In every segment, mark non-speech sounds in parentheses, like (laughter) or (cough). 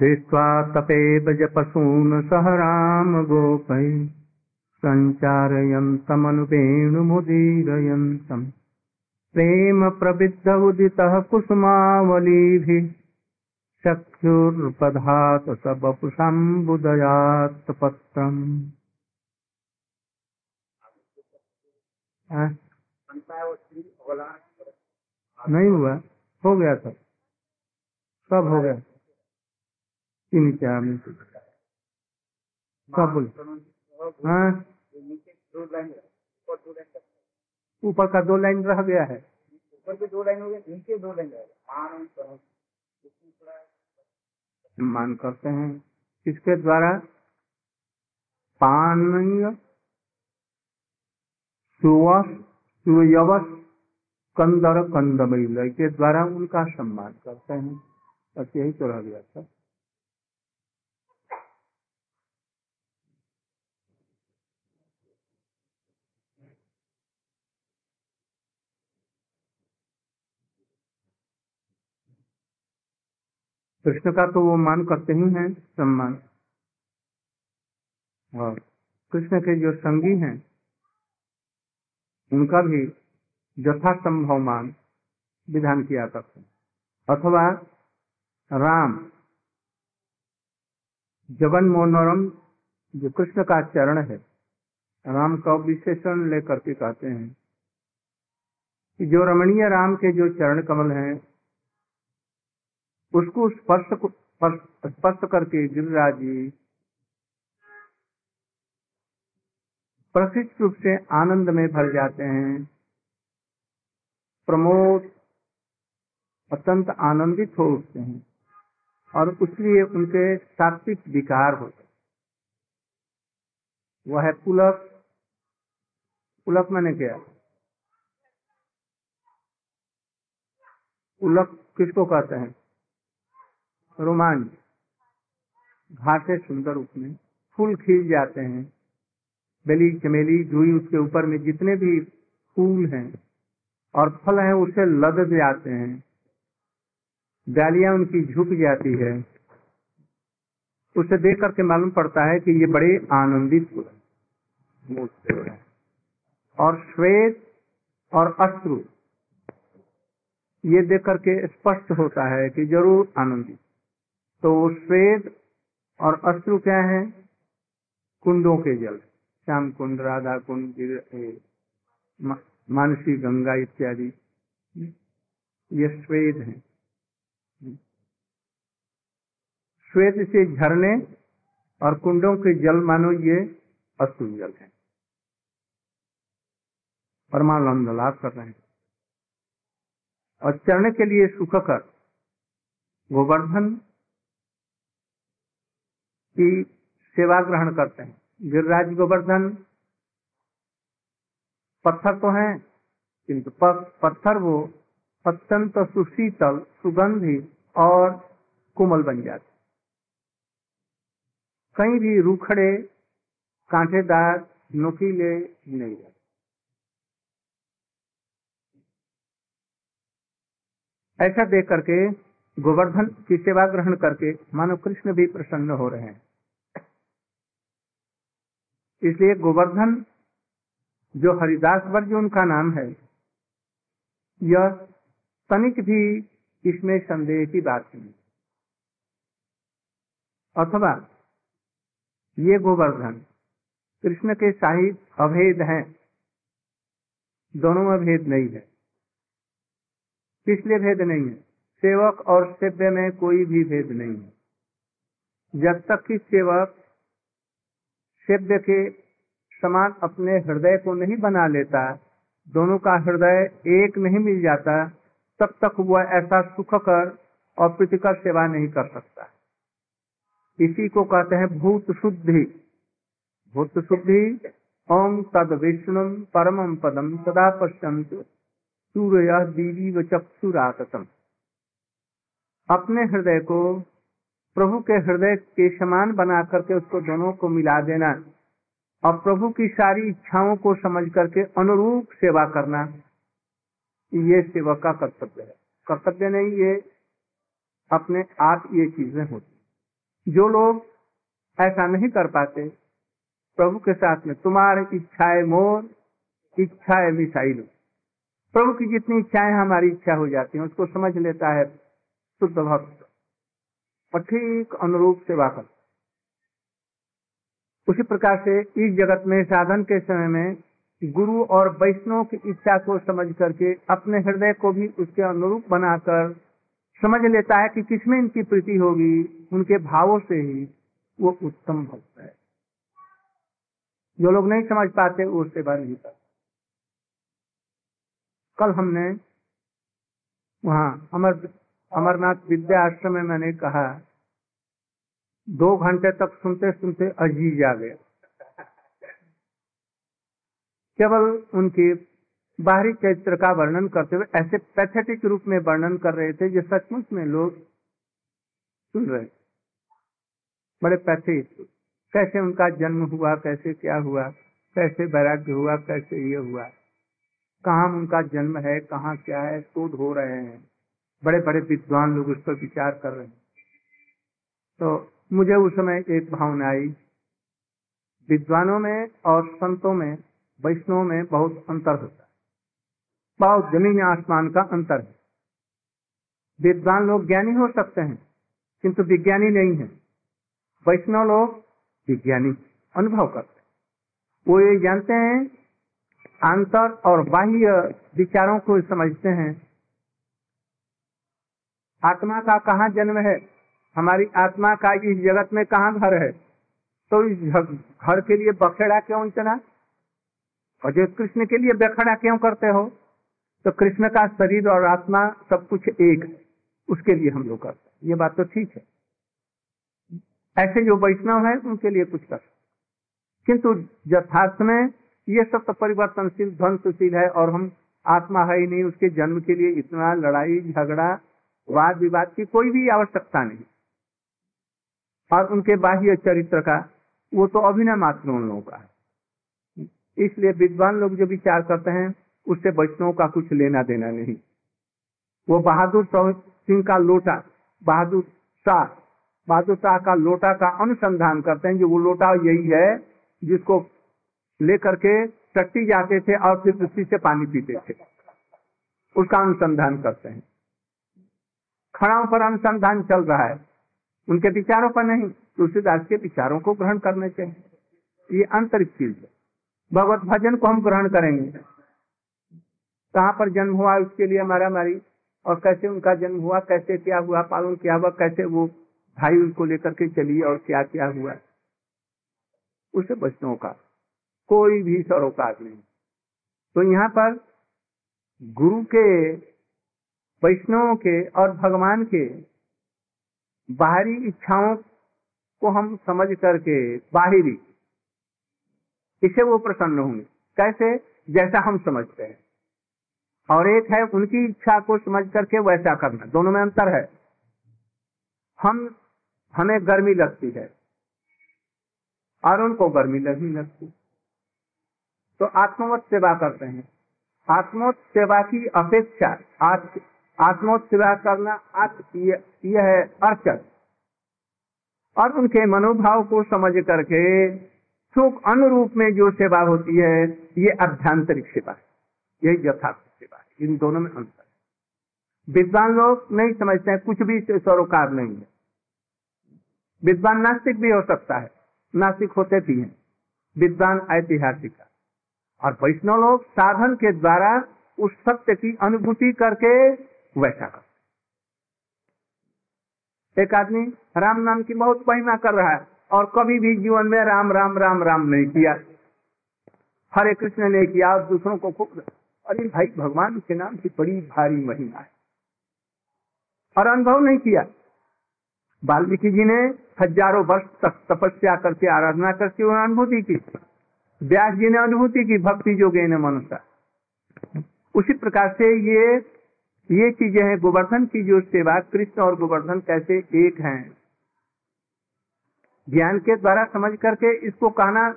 दृष्ट्वा तपेव जपसून सह राम गोपै सञ्चारयन्तमनुपेणुमुदीरयन्तम् प्रेम प्रविद्ध उदितः कुसुमावलीभिः चक्षुर्पधात स बपुषाम्बुदयात् पत्रम् हाँ? नहीं हुआ, हो गया सब सब हो गया। तीन चार में से सब बोल हाँ। ऊपर का दो लाइन रह गया है। ऊपर के दो लाइन हो गए नीचे दो लाइन मान करते हैं। किसके द्वारा पान सुवस कंदर कंदमैल के द्वारा उनका सम्मान करते हैं। बस यही तो रह गया था। कृष्ण का तो वो मान करते ही हैं, सम्मान। और कृष्ण के जो संगी हैं, उनका भी यथासंभव मान विधान किया करते अथवा राम जगन मोनोरम जो कृष्ण का चरण है, राम का विशेषण लेकर के कहते हैं कि जो रमणीय राम के जो चरण कमल हैं उसको स्पर्श स्पर्श करके गिरिराज जी प्रसिद्ध रूप से आनंद में भर जाते हैं। प्रमोद अत्यंत आनंदित हो उठते हैं और इसलिए उनके सात्विक विकार होते वह है पुलक। पुलक मैंने क्या। पुलक किसको कहते हैं? रोमांच। घाटे सुंदर उसमें फूल खिल जाते हैं। बेली चमेली जुई उसके ऊपर में जितने भी फूल हैं और फल हैं, उसे लद जाते हैं। डालियाँ उनकी झुक जाती है। उसे देख करके मालूम पड़ता है कि ये बड़े आनंदित और श्वेत और अश्रु, ये देख करके स्पष्ट होता है कि ज़रूर आनंदित। तो श्वेत और अश्रु क्या है? कुंडों के जल। श्याम कुंड, राधा कुंड मानसी, गंगा इत्यादि। ये श्वेत है। श्वेत से झरने और कुंडों के जल मानो ये अश्रु जल है। परमानंद लाभ कर रहे हैं। और चरण के लिए सुखकर गोवर्धन की सेवा ग्रहण करते हैं। गिरिराज गोवर्धन पत्थर तो हैं, किंतु पत्थर वो अत्यंत सुशीतल, सुगंधी और कोमल बन जाते कहीं भी रूखड़े, कांटेदार, नुकीले नहीं जाते ऐसा देख करके गोवर्धन की सेवा ग्रहण करके मानव कृष्ण भी प्रसन्न हो रहे हैं। इसलिए गोवर्धन, जो हरिदास वर्ज उनका नाम है, यह तनिक भी इसमें संदेह की बात नहीं। अथवा, ये गोवर्धन, कृष्ण के साहित्य अभेद हैं, दोनों में भेद नहीं है। किसलिए भेद नहीं है। सेवक और सेव्य में कोई भी भेद नहीं है। जब तक कि सेवक सेव्य के समान अपने हृदय को नहीं बना लेता, दोनों का हृदय एक नहीं मिल जाता, तब तक वह ऐसा सुख कर और प्रीतिकर सेवा नहीं कर सकता। इसी को कहते हैं भूत शुद्धि। भूत शुद्धि, ओम तद विष्णु परम पदम सदा पश्यंत सूर्य दीवी व चक्षुरातम अपने हृदय को प्रभु के हृदय के समान बना करके उसको दोनों को मिला देना और प्रभु की सारी इच्छाओं को समझ करके अनुरूप सेवा करना, ये सेवा का कर्तव्य है। कर्तव्य नहीं, ये अपने आप ये चीज़ें होती जो लोग ऐसा नहीं कर पाते, प्रभु के साथ में तुम्हारी इच्छाएँ मोर, इच्छाएँ मिसाइल प्रभु की जितनी इच्छाएँ हमारी इच्छा हो जाती है, उसको समझ लेता है शुद्ध भक्त। ठीक अनुरूप सेवा कर उसी प्रकार से इस जगत में साधन के समय में गुरु और वैष्णव की इच्छा को समझ करके अपने हृदय को भी उसके अनुरूप बनाकर समझ लेता है कि किसमें इनकी प्रीति होगी, उनके भावों से ही वो उत्तम भक्त है। जो लोग नहीं समझ पाते वो सेवा नहीं करते। कल हमने वहाँ अमर अमरनाथ विद्या आश्रम में मैंने कहा, दो घंटे तक सुनते सुनते अज़ीज़ आ गया। केवल उनके बाहरी चरित्र का वर्णन करते हुए, ऐसे पैथेटिक रूप में वर्णन कर रहे थे जो सचमुच में लोग सुन रहे बड़े पैथेटिक कैसे उनका जन्म हुआ, कैसे क्या हुआ, कैसे वैराग्य हुआ, कैसे ये हुआ, कहाँ उनका जन्म है, कहाँ क्या है, शोध हो रहे हैं। बड़े बड़े विद्वान लोग उस पर विचार कर रहे हैं। तो मुझे उस समय एक भावना आई। विद्वानों में और संतों में, वैष्णव में बहुत अंतर होता है। बहुत ज़मीन आसमान का अंतर है। विद्वान लोग ज्ञानी हो सकते हैं, किंतु विज्ञानी नहीं है। वैष्णव लोग विज्ञानी अनुभव करते हैं। वो ये जानते हैं आंतर और बाह्य विचारों को समझते हैं। आत्मा का कहाँ जन्म है? हमारी आत्मा का इस जगत में कहाँ घर है? तो इस घर के लिए बखेड़ा क्यों इतना? और जो कृष्ण के लिए बखेड़ा क्यों करते हो? तो कृष्ण का शरीर और आत्मा सब कुछ एक है उसके लिए हम लोग करते ये बात तो ठीक है। ऐसे जो वैष्णव है, उनके लिए कुछ कर। किंतु यथार्थ में ये सब तो परिवर्तनशील, ध्वंसशील है और हम आत्मा है ही नहीं, उसके जन्म के लिए इतना लड़ाई, झगड़ा वाद विवाद की कोई भी आवश्यकता नहीं। और उनके बाह्य चरित्र का, वो तो अभिनय मात्र उन लोगों का है। इसलिए विद्वान लोग जो विचार करते हैं, उससे वैष्णव का कुछ लेना देना नहीं। वो बहादुर सिंह का लोटा, बहादुर शाह बहादुर शाह का लोटा का अनुसंधान करते हैं, जो वो लोटा यही है, जिसको लेकर के टट्टी जाते थे और फिर उसी से पानी पीते थे। उसका अनुसंधान करते हैं। खड़ाओं पर अनुसंधान चल रहा है। उनके विचारों पर नहीं, तुलसीदास के विचारों को ग्रहण करने चाहिए। ये आंतरिक चीज़ है। भगवत भजन को हम ग्रहण करेंगे। कहाँ पर जन्म हुआ उसके लिए मारा मारी और कैसे उनका जन्म हुआ, कैसे क्या हुआ, पालन क्या हुआ, कैसे वो भाई उनको लेकर के चली और क्या क्या हुआ? उसे वैष्णव का कोई भी सरोकार नहीं। तो यहाँ पर गुरु के वैष्णव के और भगवान के बाहरी इच्छाओं को हम समझ करके बाहरी इसे वो प्रसन्न होंगे। कैसे? जैसा हम समझते हैं। और एक है उनकी इच्छा को समझ करके वैसा करना। दोनों में अंतर है। हम, हमें गर्मी लगती है। और उनको गर्मी नहीं लगती। तो आत्मवत सेवा करते हैं। आत्मोत सेवा की अपेक्षा आत्मोत सेवा करना यह है अर्चक और उनके मनोभाव को समझ करके सुख अनुरूप में जो सेवा होती है, ये अभ्यांतरिक सेवा है। यथार्थ सेवा है। इन दोनों में अंतर विद्वान लोग नहीं समझते हैं, कुछ भी सरोकार नहीं है। विद्वान नास्तिक भी हो सकता है। नास्तिक होते भी हैं। विद्वान ऐतिहासिक और वैष्णव लोग साधन के द्वारा उस सत्य की अनुभूति करके वैसा कर। एक आदमी राम नाम की बहुत महिमा कर रहा है और कभी भी जीवन में राम राम राम राम नहीं किया। हरे कृष्ण ने किया, और दूसरों को खूब अरे भाई, भगवान के नाम की बड़ी भारी महिमा है। और अनुभव नहीं किया। वाल्मीकि जी ने हज़ारों वर्ष तक तपस्या करके, आराधना करके उन्होंने अनुभूति की। व्यास जी ने अनुभूति की, भक्ति जो गए मनुष्य। उसी प्रकार से ये ये चीज़ें हैं, गोवर्धन की जो सेवा, कृष्ण और गोवर्धन कैसे एक हैं। ज्ञान के द्वारा समझ करके इसको कहना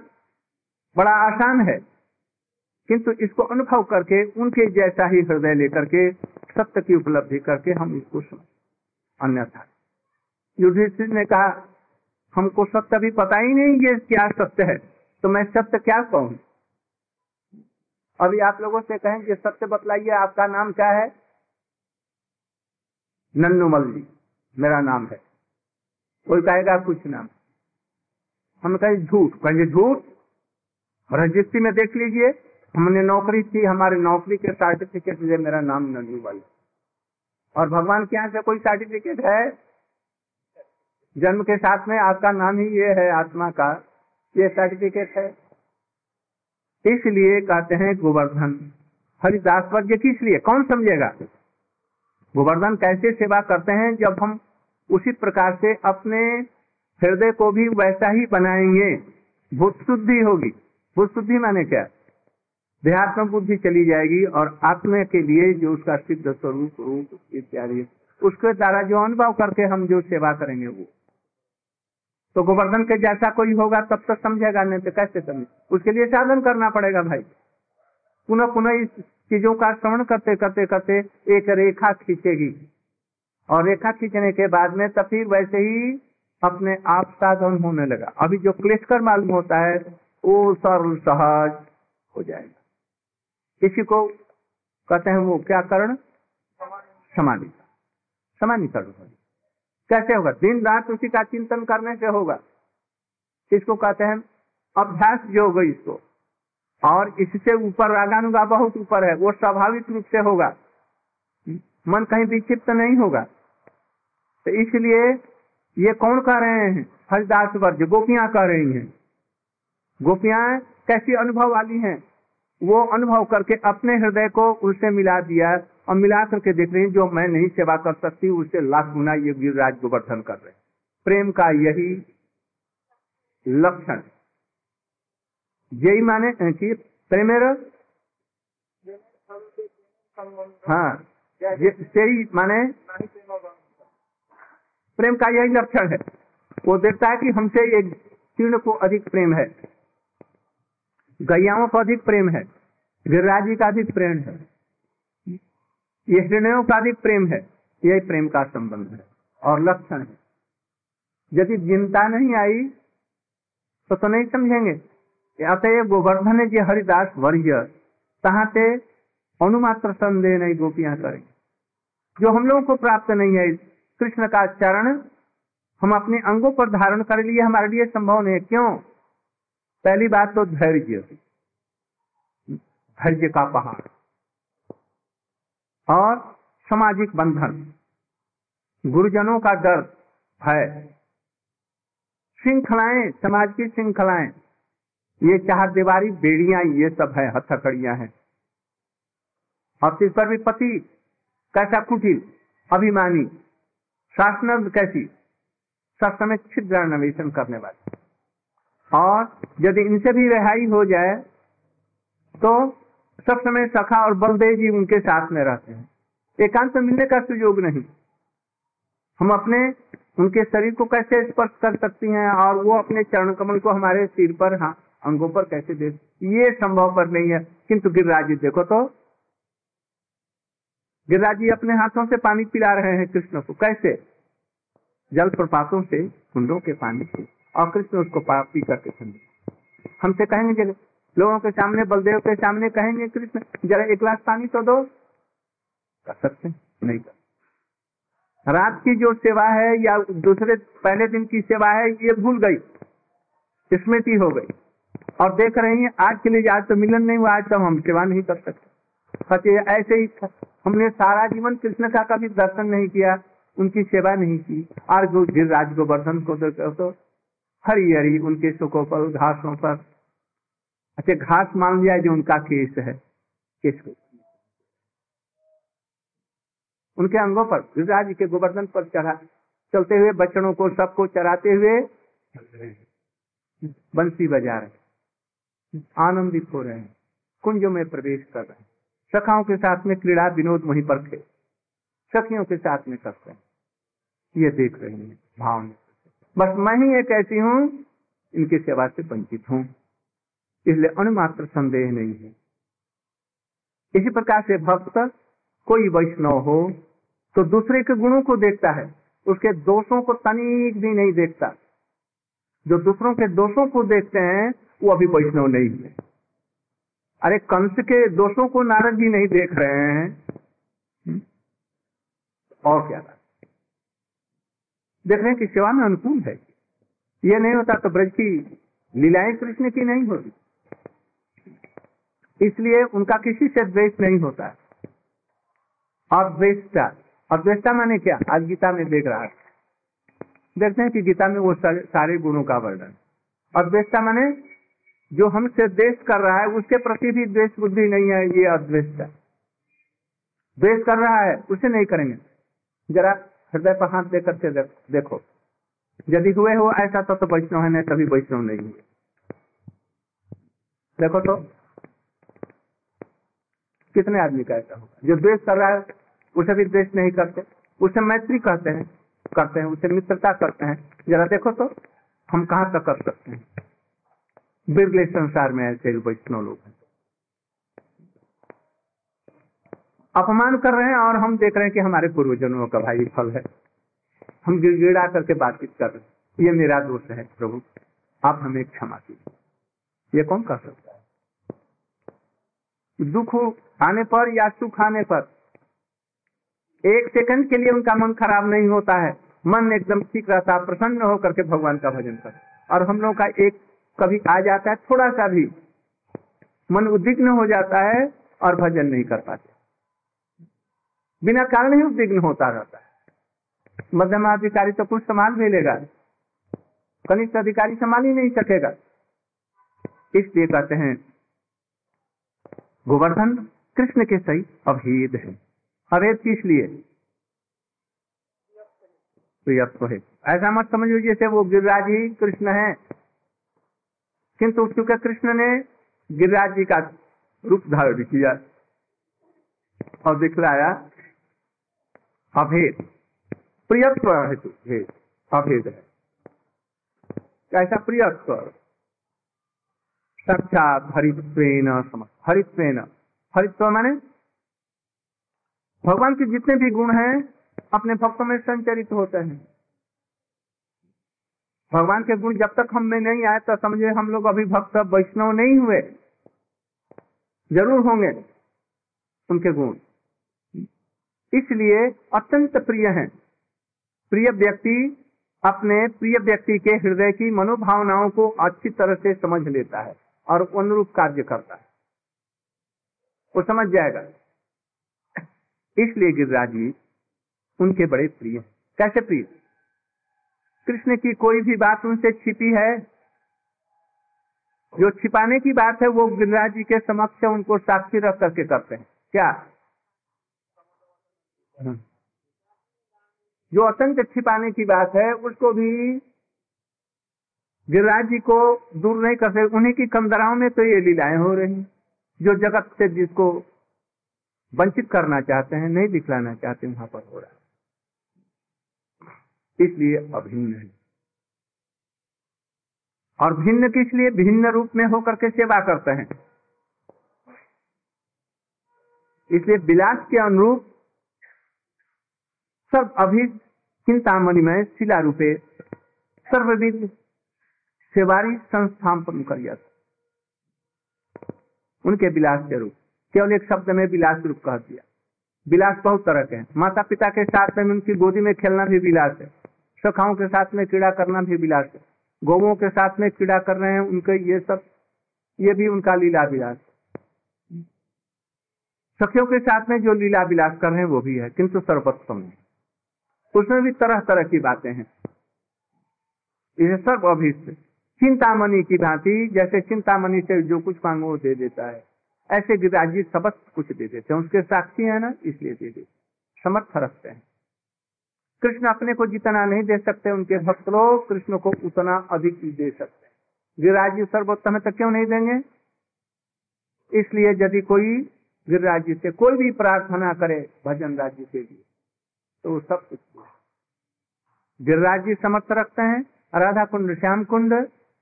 बड़ा आसान है, किंतु इसको अनुभव करके, उनके जैसा ही हृदय लेकर के, सत्य की उपलब्धि करके हम इसको समझ अन्यथा। युधिष्ठिर ने कहा, हमको सत्य अभी पता ही नहीं ये क्या सत्य है तो मैं सत्य क्या कहूँ? अभी आप लोगों से कहें कि सत्य बतलाइए, आपका नाम क्या है? नन्नू मल्ली मेरा नाम है। कोई कहेगा, कुछ नाम। हम कहे, झूठ। कहेंगे, झूठ? रजिस्ट्री में देख लीजिए, हमने नौकरी थी हमारे नौकरी के सर्टिफिकेट से मेरा नाम नन्नू मल्ली और भगवान के यहाँ से कोई सर्टिफिकेट है? जन्म के साथ में आपका नाम ही ये है, आत्मा का। ये सर्टिफिकेट है। इसलिए कहते हैं गोवर्धन, हरिदास वर्ग किस लिए? कौन समझेगा? गोवर्धन कैसे सेवा करते हैं जब हम उसी प्रकार से अपने हृदय को भी वैसा ही बनाएँगे? भूत शुद्धि होगी। भूत शुद्धि माने क्या? देहात्म बुद्धि चली जाएगी और आत्मा के लिए जो उसका सिद्ध स्वरूप, रूप इत्यादि, उसके द्वारा जो अनुभव करके हम जो सेवा करेंगे वो। तो गोवर्धन के जैसा कोई होगा तब तक समझेगा नहीं तो कैसे समझे? उसके लिए साधन करना पड़ेगा भाई। पुनः पुनः इस चीज़ों का श्रवण करते करते करते एक रेखा खींचेगी। और रेखा खींचने के बाद में तब फिर वैसे ही अपने आप साधन होने लगा। अभी जो क्लेशकर मालूम होता है, वो सरल सहज हो जाएगा। इसी को कहते हैं वो क्या करण? समाधि। समानीकरण हो कैसे होगा? दिन रात उसी का चिंतन करने से होगा। इसको कहते हैं? अभ्यास जो योग इसको। और इससे ऊपर रागानुगा बहुत ऊपर है, वो स्वाभाविक रूप से होगा। मन कहीं विक्षिप्त नहीं होगा। तो इसलिए ये कौन कह रहे हैं? हरिदास वर्ज, गोपियाँ कह रही हैं। गोपियाँ कैसी अनुभव वाली हैं? वो अनुभव करके अपने हृदय को उससे मिला दिया और मिला करके देख रही जो मैं नहीं सेवा कर सकती उससे लाख गुना ये गिरिराज गोवर्धन कर रहे प्रेम का यही लक्षण। यही माने कि प्रेमेर हाँ यही माने प्रेम का यही लक्षण है। वो देखता है कि हमसे एक तीर्ण को अधिक प्रेम है। गैयाओं को अधिक प्रेम है। गिरिराज जी का अधिक प्रेम है। ये हृदयों का अधिक प्रेम है। यही प्रेम का संबंध है और लक्षण है। यदि चिंता नहीं आई तो तो नहीं समझेंगे। अतएव गोवर्धन जी हरिदास वर्य तहाते अनुमात्र संदेह नहीं गोपियाँ करें। जो हम लोगों को प्राप्त नहीं है, कृष्ण का चरण हम अपने अंगों पर धारण कर लिए, हमारे लिए संभव नहीं है। क्यों? पहली बात तो धैर्य। धैर्य का पहाड़। और सामाजिक बंधन। गुरुजनों का डर, भय। श्रृंखलाएँ, समाज की श्रृंखलाएँ। ये चार दीवारी, बेड़ियाँ, ये सब है, हथकड़ियाँ हैं। और इस पर भी पति, कैसा कुटिल, अभिमानी शासन कैसी, सब समय छिद्र नवेशन करने वाले। और यदि इनसे भी रिहाई हो जाए तो सब समय सखा और बलदेव जी उनके साथ में रहते हैं। एकांत मिलने का सुयोग नहीं। हम अपने, उनके शरीर को कैसे स्पर्श कर सकती हैं, और वो अपने चरण कमल को हमारे सिर पर हाँ अंगों पर कैसे दे ये संभव पर नहीं है। किंतु गिरिराज जी देखो तो। गिरिराज जी अपने हाथों से पानी पिला रहे हैं कृष्ण को। कैसे? जल प्रपातों से, कुंडों के पानी से। और कृष्ण उसको पी करके ठंडे हमसे कहेंगे लोगों के सामने, बलदेव के सामने कहेंगे, कृष्ण, जरा एक गिलास पानी तो दो। कर सकते नहीं कर रात की जो सेवा है या दूसरे, पहले दिन की सेवा है, ये भूल गई। स्मृति हो गई। और देख रही हैं आज के लिए आज तो मिलन नहीं हुआ आज तो हम सेवा नहीं कर सकते। ऐसे ही हमने सारा जीवन कृष्ण का कभी दर्शन नहीं किया उनकी सेवा नहीं की। और गिरिराज गोवर्धन को तो हरी हरी उनके सुखों पर घासों पर अच्छा घास मान लिया जो उनका केस है केस को। उनके अंगों पर गिरिराज के गोवर्धन पर चढ़ा। चलते हुए बच्चों को सबको चराते हुए। बंसी बजा रहे। आनंदित हो रहे हैं। कुंजों में प्रवेश कर रहे हैं। सखाओं के साथ में क्रीड़ा विनोद वहीं पर थे। सखियों के साथ में करते हैं ये देख रहे हैं भाव बस मैं ही एक ऐसी हूँ, इनकी सेवा से वंचित हूँ। इसलिए अनुमात्र संदेह नहीं है। इसी प्रकार से भक्त, कोई वैष्णव हो तो दूसरे के गुणों को देखता है। उसके दोषों को तनिक भी नहीं देखता। जो दूसरों के दोषों को देखते हैं वो अभी वैष्णव नहीं है। अरे कंस के दोषों को नारद जी नहीं देख रहे हैं। हम्म? और क्या देख रहे हैं कि सेवा में अनुकूल है। ये नहीं होता तो ब्रज की लीलाएँ कृष्ण की नहीं होती। इसलिए उनका किसी से द्वेष नहीं होता। और द्वेष्टा और द्वेष्टा माने क्या? आज गीता में देख रहा है। देखते हैं कि गीता में वो सारे गुणों का वर्णन। और द्वेष्टा माने जो हमसे द्वेष कर रहा है उसके प्रति भी द्वेष बुद्धि नहीं है ये अद्वेष्टा द्वेष कर रहा है उसे नहीं करेंगे। जरा हृदय पर हाथ देकर के देखो। यदि हुए हो ऐसा तो, तो वैष्णव है नहीं कभी वैष्णव नहीं हुए देखो तो कितने आदमी का ऐसा होगा? जो द्वेष कर रहा है उसे भी द्वेष नहीं करते। उसे मैत्री कहते हैं करते हैं उसे मित्रता करते हैं। जरा देखो तो हम कहाँ तक कर सकते हैं? बिरले संसार में ऐसे वैष्णव लोग हैं। अपमान कर रहे हैं और हम देख रहे हैं कि हमारे पूर्वजन्मों का भाई फल है। हम गिड़गिड़ा करके बातचीत कर रहे हैं। ये मेरा दोष है, प्रभु। आप हमें क्षमा कीजिए। ये कौन कर सकता है? दुख आने पर या सुख आने पर? एक सेकंड के लिए उनका मन खराब नहीं होता है। मन एकदम ठीक रहता है प्रसन्न होकर के भगवान का भजन कर। और हम लोग का एक कभी आ जाता है, थोड़ा सा भी मन उद्विग्न हो जाता है और भजन नहीं कर पाते। बिना कारण ही उद्विग्न होता रहता है। मध्यम अधिकारी तो कुछ संभाल भी लेगा। कनिष्ठ अधिकारी संभाल ही नहीं सकेगा। इसलिए कहते हैं, गोवर्धन कृष्ण के सही अभेद है। अभेद किस लिए? ऐसा मत समझो जैसे वो गिरिराज ही कृष्ण है। किंतु चूँकि कृष्ण ने गिरिराज जी का रूप धारण किया और दिखलाया अभेद। प्रियत्व है अभेद है। कैसा प्रियत्व? साक्षात हरित्वेन हरित्वेन। हरित्व माने भगवान के जितने भी गुण हैं, अपने भक्तों में संचरित होते हैं। भगवान के गुण जब तक हम में नहीं आए तो समझे हम लोग अभी भक्त वैष्णव नहीं हुए। ज़रूर होंगे उनके गुण। इसलिए अत्यंत प्रिय हैं। प्रिय व्यक्ति अपने प्रिय व्यक्ति के हृदय की मनोभावनाओं को अच्छी तरह से समझ लेता है और अनुरूप कार्य करता है। वो समझ जाएगा। इसलिए गिरिराज जी, उनके बड़े प्रिय कैसे प्रिय? कृष्ण की कोई भी बात उनसे छिपी है? जो छिपाने की बात है, वो गिरिराज जी के समक्ष उनको साक्षी रख करके करते हैं। क्या? हम्म। जो अत्यंत छिपाने की बात है, उसको भी गिरिराज जी को दूर नहीं कर सकते। उन्हीं की कमदराओं में तो ये लीलाएँ हो रही जो जगत से जिसको वंचित करना चाहते हैं, नहीं दिखलाना चाहते, वहाँ पर हो रहा है। इसलिए अभिन्न है। और भिन्न किस लिए? भिन्न रूप में होकर के सेवा करते हैं। इसलिए विलास के अनुरूप सब अभी चिंतामणि में शिला रूपे सर्वविद सेवारी संस्थापन कर उनके विलास के रूप, केवल एक शब्द में विलास रूप कह दिया। विलास बहुत तरह के हैं। माता पिता के साथ में उनकी गोदी में खेलना भी विलास है। सखाओं के साथ में क्रीड़ा करना भी विलास है। गौवों के साथ में क्रीड़ा कर रहे हैं, उनके ये सब, ये भी उनका लीला विलास सखियों के साथ में जो लीला विलास कर रहे हैं, वो भी है, किंतु सर्वोत्तम है। उसमें भी तरह तरह की बातें हैं। ये सर्व अभिष्ट चिंतामणि की भांति, जैसे चिंतामणि से जो कुछ मांगो, वो दे देता है। ऐसे गिरिराज जी सबक कुछ दे देते हैं। उसके साक्षी है ना, इसलिए दे देते समर्थ रखते हैं। कृष्ण अपने को जितना नहीं दे सकते, उनके भक्त लोग कृष्ण को उतना अधिक दे सकते गिरिराज जी सर्वोत्तम है तो क्यों नहीं देंगे? इसलिए यदि कोई गिरिराज जी से कोई भी प्रार्थना करे भजन राज्य के लिए तो वो सब कुछ गिरिराज जी समर्थ रखते हैं। राधा कुंड, श्याम कुंड,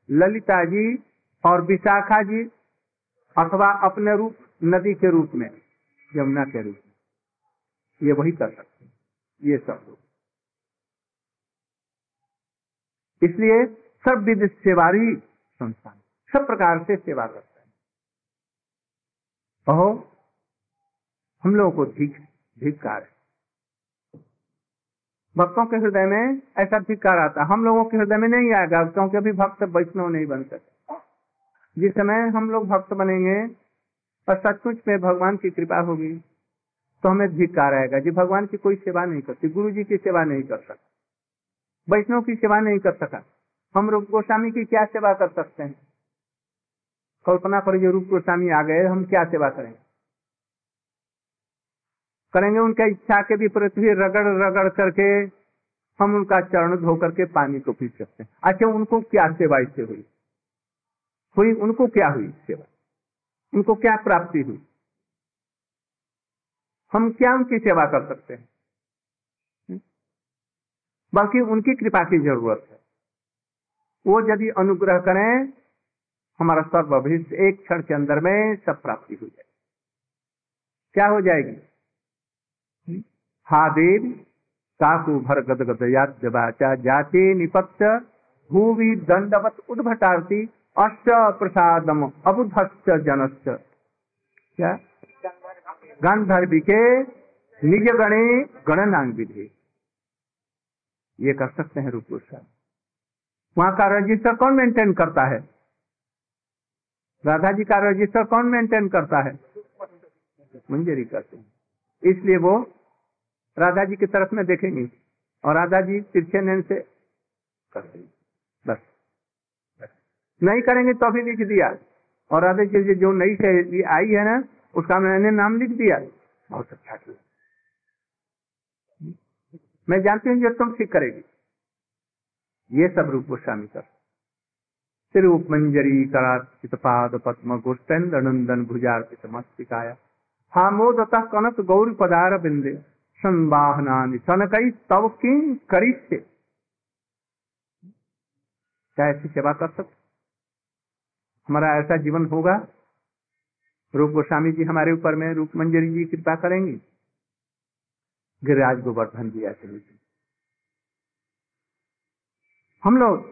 ललिता जी और विशाखा जी, अथवा अपने रूप नदी के रूप में, यमुना के रूप में। ये वही कर सकते ये सब लोग इसलिए सर्वविध सेवारी संस्थान, सब प्रकार से सेवा करता है। हम लोगों को धिक, धिक्कार है। भक्तों के हृदय में ऐसा धिक्कार आता हम लोगों के हृदय में नहीं आएगा, क्योंकि अभी भक्त वैष्णव नहीं बन सकते जिस समय हम लोग भक्त बनेंगे और सचमुच में भगवान की कृपा होगी तो हमें धिक्कार आएगा। जी, भगवान की कोई सेवा नहीं करती गुरु जी की सेवा नहीं कर सकता। वैष्णव की सेवा नहीं कर सका। हम रूप गोस्वामी की क्या सेवा कर सकते हैं? कल्पना करिए, रूप गोस्वामी आ गए, हम क्या सेवा करेंगे करेंगे उनका इच्छा के भी पृथ्वी रगड़ रगड़ करके हम उनका चरण धो करके पानी को पी सकते हैं। अच्छा उनको क्या सेवा इससे हुई? हुई उनको क्या हुई सेवा? उनको क्या प्राप्ति हुई? हम क्या उनकी सेवा कर सकते हैं? बल्कि उनकी कृपा की ज़रूरत है। वो यदि अनुग्रह करें, हमारा सर्वभविष्य एक क्षण के अंदर में सब प्राप्ति हो जाएगी। क्या हो जाएगी? हा देव काकु भर गद गद याचा जाते निपत्य, भूवि दंडवत उद्भटार्थी अष्ट प्रसादम अबुधश्च जनश्च। क्या? गंधर्वी के निज गणे गणनांग विधि। ये कर सकते हैं रूप गोस्वामी वहाँ का रजिस्टर कौन मेंटेन करता है? राधा जी का रजिस्टर कौन मेंटेन करता है? मंजरी करते हैं इसलिए वो राधा जी की तरफ़ में देखेंगे और राधा जी तिरछे नैन से करते बस बस। नहीं करेंगे तो अभी लिख दिया। और राधा जी, जो नई से आई है ना, उसका मैंने नाम लिख दिया। बहुत अच्छा। मैं जानती हूँ जो तुम ठीक करेगी। ये सब रूप गोस्वामी कर। तिरूप मंजरी कराचित पाद पद्म गोष्ठन नंदन भुजार्पित मस्तिकाया। हामोदत कनक गौरी पदार बिंदे। संवाहना सनकई तव किंग करिष्य। क्या ऐसी सेवा कर सकते? हमारा ऐसा जीवन होगा? रूप गोस्वामी जी हमारे ऊपर में रूप मंजरी जी कृपा करेंगी। गिरिराज गोवर्धन जी ऐसे नहीं हम लोग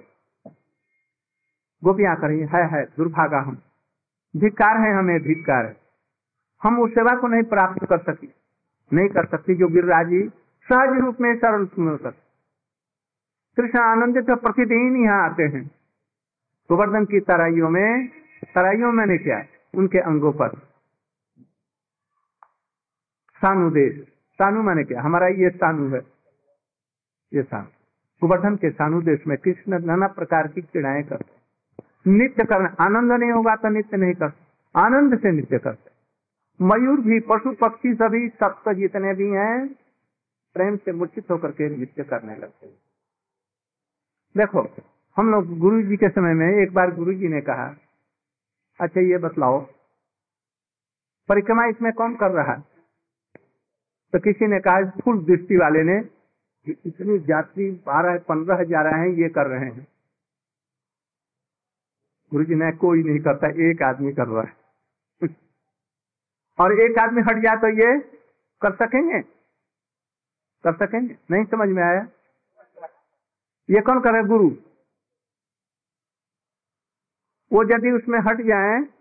गोपियाँ करेंगे है है दुर्भागा हम। धिक्कार है हमें धिक्कार है। हम उस सेवा को नहीं प्राप्त कर सकी, नहीं कर सकती जो गिरिराज सहज रूप में सरल कर। कृष्ण आनंदित तो प्रतिदिन यहाँ आते हैं। गोवर्धन की तराइयों में तराइयों में नहीं क्या, उनके अंगों पर। सानु देश सानु माने क्या? हमारा ये सानु है। ये सानु। गोवर्धन के सानु देश में कृष्ण नाना प्रकार की क्रीड़ाएँ करते नित्य करना आनंद नहीं होगा तो नित्य नहीं कर आनंद से नित्य करते मयूर भी, पशु पक्षी सभी, सप्त जितने भी हैं, प्रेम से मूर्छित होकर के नृत्य करने लगते देखो, हम लोग गुरु जी के समय में एक बार गुरु जी ने कहा अच्छा ये बतलाओ, परिक्रमा इसमें कौन कर रहा है? तो किसी ने कहा, फुल दृष्टि वाले ने इतनी यात्री बारह, पंद्रह हज़ार हैं, ये कर रहे हैं। गुरु जी ने कोई नहीं करता, एक आदमी कर रहा है। (laughs) और एक आदमी हट जाए तो ये कर सकेंगे? कर सकेंगे? नहीं समझ में आया? ये कौन करे गुरु? वो यदि उसमें हट जाए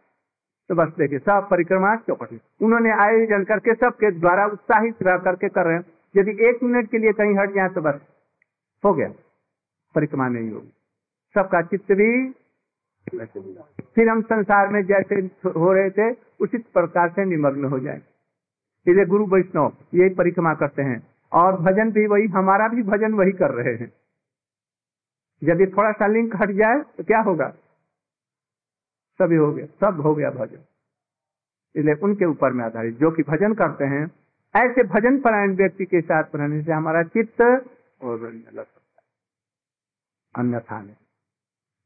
तो बस देखिए, सब परिक्रमा चौपट उन्होंने आयोजन करके सबके द्वारा उत्साहित रह करके कर रहे हैं। यदि एक मिनट के लिए कहीं हट जाए तो बस हो गया। परिक्रमा नहीं होगी। सबका चित्त भी फिर हम संसार में जैसे हो रहे थे, उचित प्रकार से निमग्न हो जाए। इसलिए गुरु वैष्णव, यही परिक्रमा करते हैं। और भजन भी वही, हमारा भी भजन वही कर रहे हैं। यदि थोड़ा सा लिंक हट जाए तो क्या होगा? सभी हो गया, सब हो गया भजन। इसलिए उनके ऊपर में आधारित, जो कि भजन करते हैं, ऐसे भजन परायण व्यक्ति के साथ रहने से हमारा चित्त और लग सकता है। अन्यथा नहीं।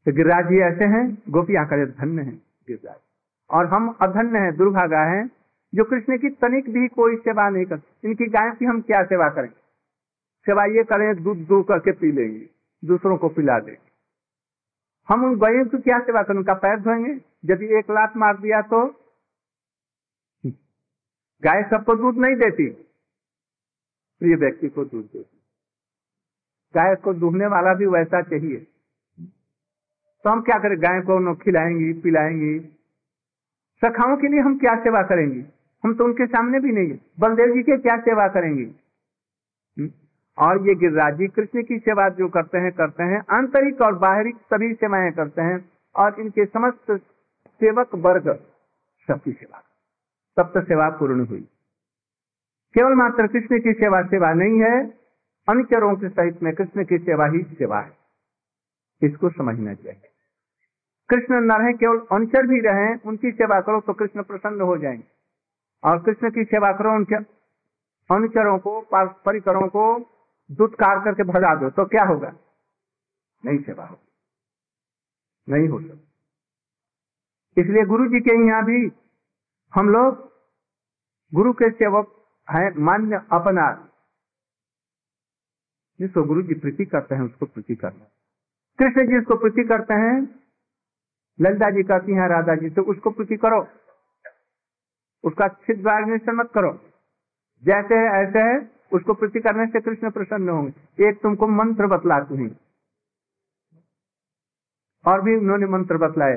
तो गिरिराज जी ऐसे हैं गोपियाँ करे धन्य है, गिरिराज। और हम अधन्य है, दुर्भागा है, जो कृष्ण की तनिक भी कोई सेवा नहीं करते इनकी गाय की हम क्या सेवा करेंगे? सेवा ये करें, दूध दो करके पी लेंगे, दूसरों को पिला देंगे। हम उन गायों की क्या सेवा करें? उनका पैर धोएँगे? यदि एक लात मार दिया तो? गाय सबको दूध नहीं देती। प्रिय व्यक्ति को दूध देती। गाय को दूहने वाला भी वैसा चाहिए। तो हम क्या करें? गाय को खिलाएँगी, पिलाएँगी। सखाओं के लिए हम क्या सेवा करेंगी? हम तो उनके सामने भी नहीं बलदेव जी के क्या सेवा करेंगी? और ये गिरिराज कृष्ण की सेवा जो करते हैं करते हैं। आंतरिक और बाहरी सभी सेवाएँ करते हैं और इनके समस्त सेवक वर्ग सबकी सेवा तब तो सेवा पूर्ण हुई। केवल मात्र कृष्ण की सेवा सेवा नहीं है। अनुचरों के सहित में कृष्ण की सेवा ही सेवा है। इसको समझना चाहिए। कृष्ण न रहे केवल अनुचर भी रहे, उनकी सेवा करो तो कृष्ण प्रसन्न हो जाएँगे। और कृष्ण की सेवा करो, उनके अनुचरों को परिकरों को दुत्कार करके भगा दो तो क्या होगा? नहीं सेवा होगी। नहीं हो सकती। इसलिए गुरु जी के यहाँ भी हम लोग गुरु के सेवक हैं, मान्य अपना। जिसको गुरु जी प्रीति करते हैं, उसको प्रीति करना। कृष्ण जी उसको प्रीति करते हैं, ललिता जी कहती हैं, राधा जी तो उसको प्रीति करो। उसका छिद्वाग्निशन मत करो। जैसे है, ऐसे है उसको प्रीति करने से कृष्ण प्रसन्न होंगे। एक तुमको मंत्र बतलाती हूँ। और भी उन्होंने मंत्र बतलाए।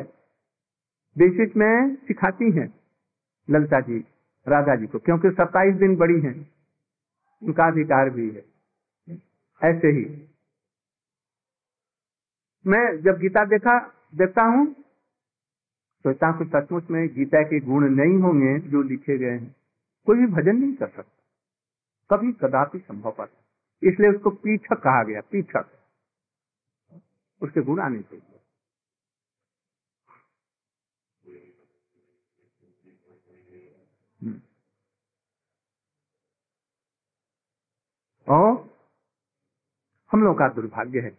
बेसिक में सिखाती हैं ललिता जी, राधा जी को, क्योंकि सत्ताईस दिन बड़ी हैं। उनका अधिकार भी है। ऐसे ही। मैं जब गीता देखा, देखता हूँ, सोचता हूँ सचमुच में गीता के गुण नहीं होंगे जो लिखे गए हैं। कोई भी भजन नहीं कर सकता। कभी कदापि संभव पर इसलिए उसको पीछक कहा गया, पीछक। उसके गुण आने चाहिए। हम्म। और हम लोग का दुर्भाग्य है।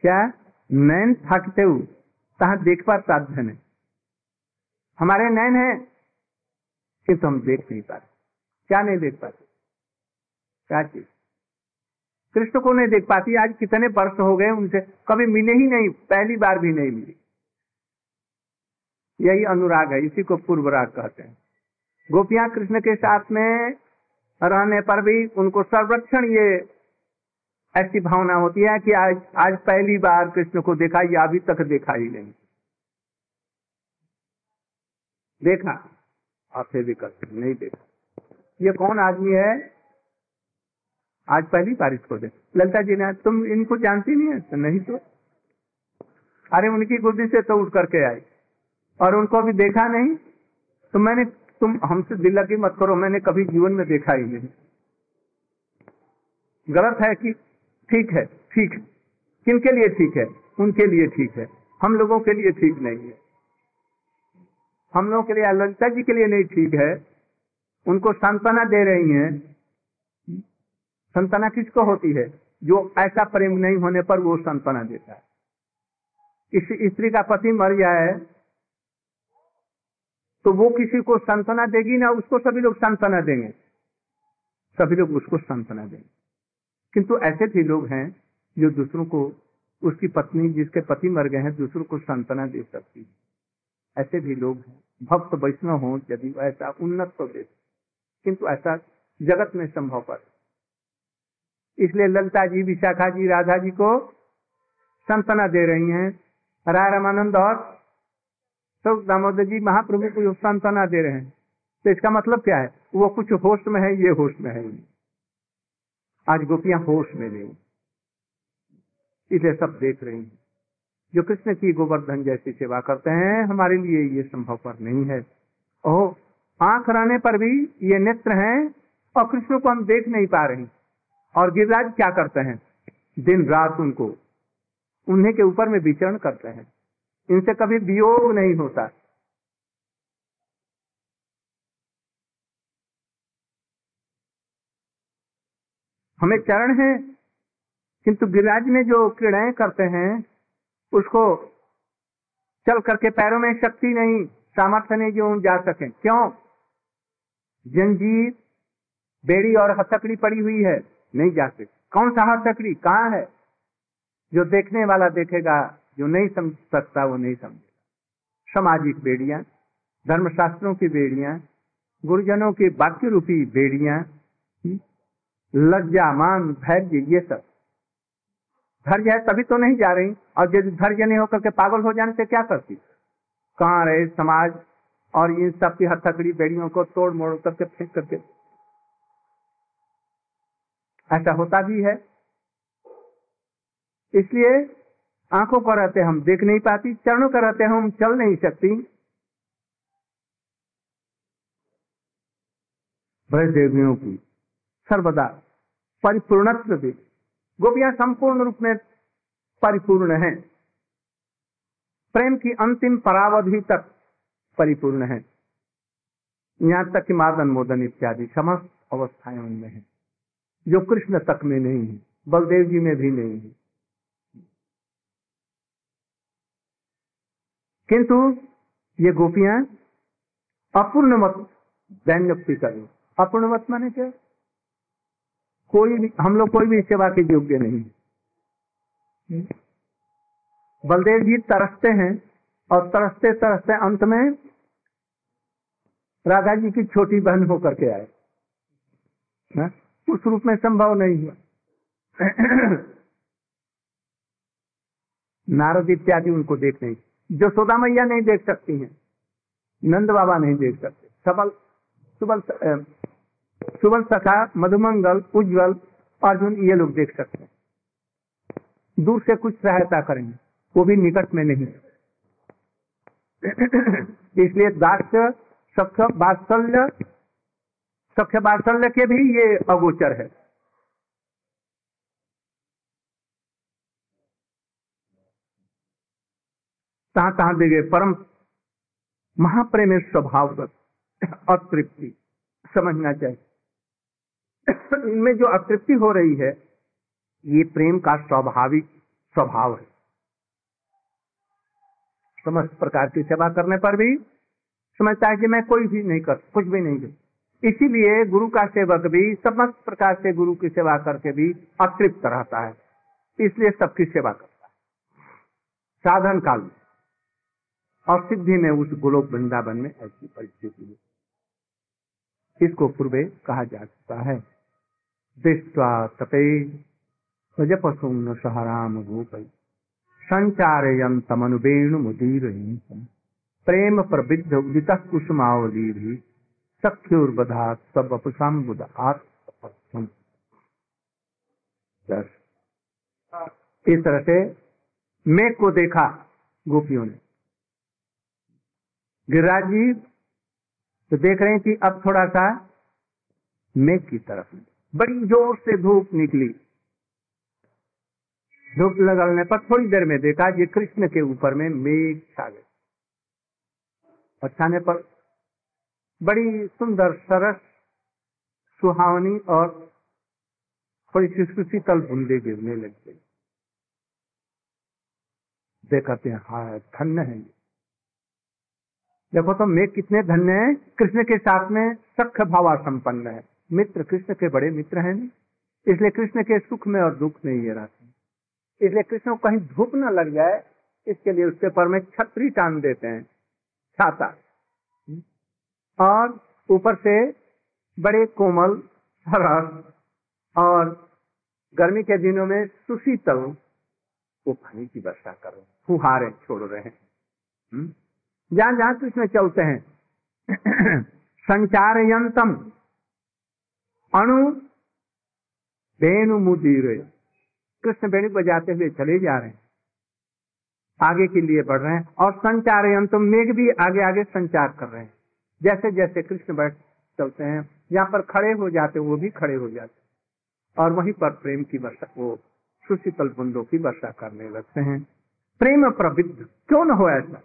क्या नैन थकते तहा देखवा साध्य नहीं हमारे नैन है, किंतु हम देख नहीं पाते। क्या नहीं देख पाती? क्या चीज़? कृष्ण को नहीं देख पाती, आज कितने वर्ष हो गए उनसे, कभी मिले ही नहीं, पहली बार भी नहीं मिली। यही अनुराग है, इसी को पूर्व राग कहते हैं। गोपियाँ कृष्ण के साथ में रहने पर भी उनको संरक्षण ये ऐसी भावना होती है कि आज आज पहली बार कृष्ण को देखा, या अभी तक देखा ही नहीं। देखा, और फिर भी कर नहीं देखा। ये कौन आदमी है? आज पहली बार इसको दे ललिता जी ने, तुम इनको जानती नहीं है? तो नहीं तो। अरे उनकी गुद्दी से तो उठ करके आई। और उनको अभी देखा नहीं? तो मैंने, तुम हमसे दिल लगी मत करो, मैंने कभी जीवन में देखा ही नहीं। गलत है कि ठीक है? ठीक है। किनके लिए ठीक है? उनके लिए ठीक है। हम लोगों के लिए ठीक नहीं है। हम लोगों के लिए ललिता जी के लिए नहीं ठीक है। उनको सांत्वना दे रही हैं। संतना किसको होती है? जो ऐसा प्रेम नहीं होने पर वो सांत्वना देता है। इस स्त्री का पति मर जाए तो वो किसी को सांत्वना देगी ना उसको सभी लोग सांत्वना देंगे। सभी लोग उसको सांत्वना देंगे। किंतु ऐसे भी लोग हैं जो दूसरों को, उसकी पत्नी जिसके पति मर गए हैं, दूसरों को सांत्वना दे सकती है। ऐसे भी लोग हैं। भक्त वैष्णव हो, यदि ऐसा उन्नत तो दे किंतु ऐसा जगत में संभव पर। इसलिए ललता जी, विशाखा जी, राधा जी को संतना दे रही हैं। राय रामानंद और तो दामोदर जी महाप्रभु को संतना दे रहे हैं। तो इसका मतलब क्या है? वो कुछ होश में है, ये होश में है। आज गोपियाँ होश में नहीं। इसे सब देख रही हैं। जो कृष्ण की गोवर्धन जैसी सेवा करते हैं, हमारे लिए ये संभव पर नहीं है। ओह आँख रहने पर भी ये नेत्र हैं और कृष्ण को हम देख नहीं पा रहे। और गिरिराज क्या करते हैं? दिन रात उनको उन्हीं के ऊपर में विचरण करते हैं। इनसे कभी वियोग नहीं होता। हमें चरण है, किंतु गिरिराज में जो क्रीड़ाएँ करते हैं, उसको चल करके पैरों में शक्ति नहीं, सामर्थ्य नहीं जो जा सके। क्यों? जंजीर, बेड़ी और हथकड़ी पड़ी हुई है। नहीं जा सकती कौन सा हथकड़ी? कहाँ है? जो देखने वाला देखेगा, जो नहीं समझ सकता, वो नहीं समझेगा। सामाजिक बेड़ियाँ, धर्मशास्त्रों की बेड़ियाँ, गुरुजनों की वाक्य रूपी बेड़ियाँ लज्जा मान धैर्य, ये सब। धैर्य है, तभी तो नहीं जा रही। और यदि धैर्य नहीं होकर के पागल हो जाने से क्या करती? कहाँ रहे समाज? और इन सब की हथकड़ी बेड़ियों को तोड़ मोड़ करके फेंक करके ऐसा होता भी है। इसलिए आँखों पर रहते हम देख नहीं पाती, चरणों पर रहते हम चल नहीं सकती। देवियों की सर्वदा परिपूर्णत्व भी गोपियाँ संपूर्ण रूप में परिपूर्ण हैं। प्रेम की अंतिम परावधि तक परिपूर्ण है। यहाँ तक कि मादन मोदन इत्यादि समस्त अवस्थाएँ उनमें है, जो कृष्ण तक में नहीं है, बलदेव जी में भी नहीं है। किंतु ये गोपियाँ अपूर्णवत दैन्योक्ति करें। अपूर्णवत माने क्या? कोई भी, हम लोग कोई भी सेवा के योग्य नहीं बलदेव जी तरसते हैं और तरसते तरसते अंत में राधा जी की छोटी बहन होकर के आए। ना? उस रूप में संभव नहीं हुआ। (clears throat) नारद इत्यादि उनको देख नहीं। जो सोदा मैया नहीं देख सकती हैं, नंद बाबा नहीं देख सकते। सबल, सुबल सुबल सखा, मधुमंगल, उज्जवल, अर्जुन, ये लोग देख सकते हैं। दूर से कुछ सहायता करेंगे। वो भी निकट में नहीं। (clears throat) इसलिए दास्य सख्य वात्सल्य, सख्य के भी ये अगोचर है। कहाँ कहाँ देगे परम महाप्रेम स्वभाव अतृप्ति, समझना चाहिए। इनमें जो अतृप्ति हो रही है, ये प्रेम का स्वाभाविक स्वभाव है। समस्त प्रकार की सेवा करने पर भी समझता है कि मैं कोई भी नहीं कर, कुछ भी नहीं कर। इसीलिए गुरु का सेवक भी, समस्त प्रकार से गुरु की सेवा करके भी अतृप्त रहता है। इसलिए सबकी सेवा करता है। साधन काल में और सिद्धि में उस गोलोक वृंदावन में ऐसी परिस्थिति है। इसको पूर्वे कहा जा सकता है। दृष्टवा तपे भजपसुम्न सहराम भूप संचारयंतमनुवेणु मुदीर प्रेम प्रविद्ध उदित कुसुमावली भी सब अपसाम बुध इस तरह से मेघ को देखा गोपियों ने। गिरिराज जी तो देख रहे हैं कि अब थोड़ा सा मेघ की तरफ़ बड़ी ज़ोर से धूप निकली। धूप लगने पर थोड़ी देर में देखा ये कृष्ण के ऊपर में मेघ छा गए और छाने पर बड़ी सुंदर, सरस सुहावनी और थोड़ी सी शीतल बूंदे गिरने लग गई। देखते हैं हाँ धन्य है देखो तो मेघ कितने धन्य है। कृष्ण के साथ में सख्य भावा संपन्न है। मित्र, कृष्ण के बड़े मित्र हैं इसलिए कृष्ण के सुख में और दुख में ये रहते हैं। इसलिए कृष्ण को कहीं धूप न लग जाए, इसके लिए उसके पर में छतरी टान देते हैं। छाता और ऊपर से बड़े कोमल सरस और गर्मी के दिनों में सुशीतल वो पानी की वर्षा करो, फुहारे छोड़ रहे हैं। जहाँ जहाँ कृष्ण चलते हैं। (clears throat) संचार यंतम अणु वेणु मुदीर कृष्ण वेणु बजाते हुए चले जा रहे हैं। आगे के लिए बढ़ रहे हैं और संचार यंतम मेघ भी आगे आगे संचार कर रहे हैं। जैसे जैसे कृष्ण बैठ चलते हैं, यहाँ पर खड़े हो जाते वो भी खड़े हो जाते और वहीं पर प्रेम की वर्षा, वो सुशीतल बुंदों की वर्षा करने लगते हैं। प्रेम प्रविद्ध क्यों न हो ऐसा?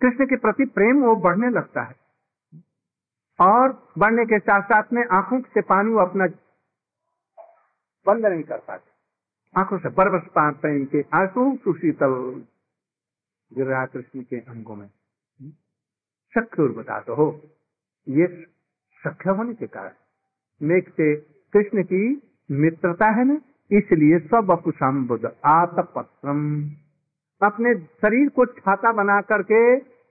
कृष्ण के प्रति प्रेम वो बढ़ने लगता है। और बढ़ने के साथ साथ में आँखों से पानी वो अपना बंद नहीं कर पाते। आँखों से बरबस प्रेम के आँसू सुशीतल गिर कृष्ण के अंगों में। सख्य बता तो हो ये सख्य होने के कारण मेघ से कृष्ण की मित्रता है ना? इसलिए सब अपुषम बुद्ध आतपत्रम। अपने शरीर को छाता बना करके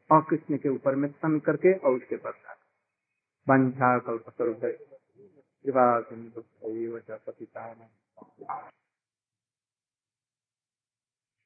और कृष्ण के ऊपर में तन करके और उसके पश्चात वंशा कल्प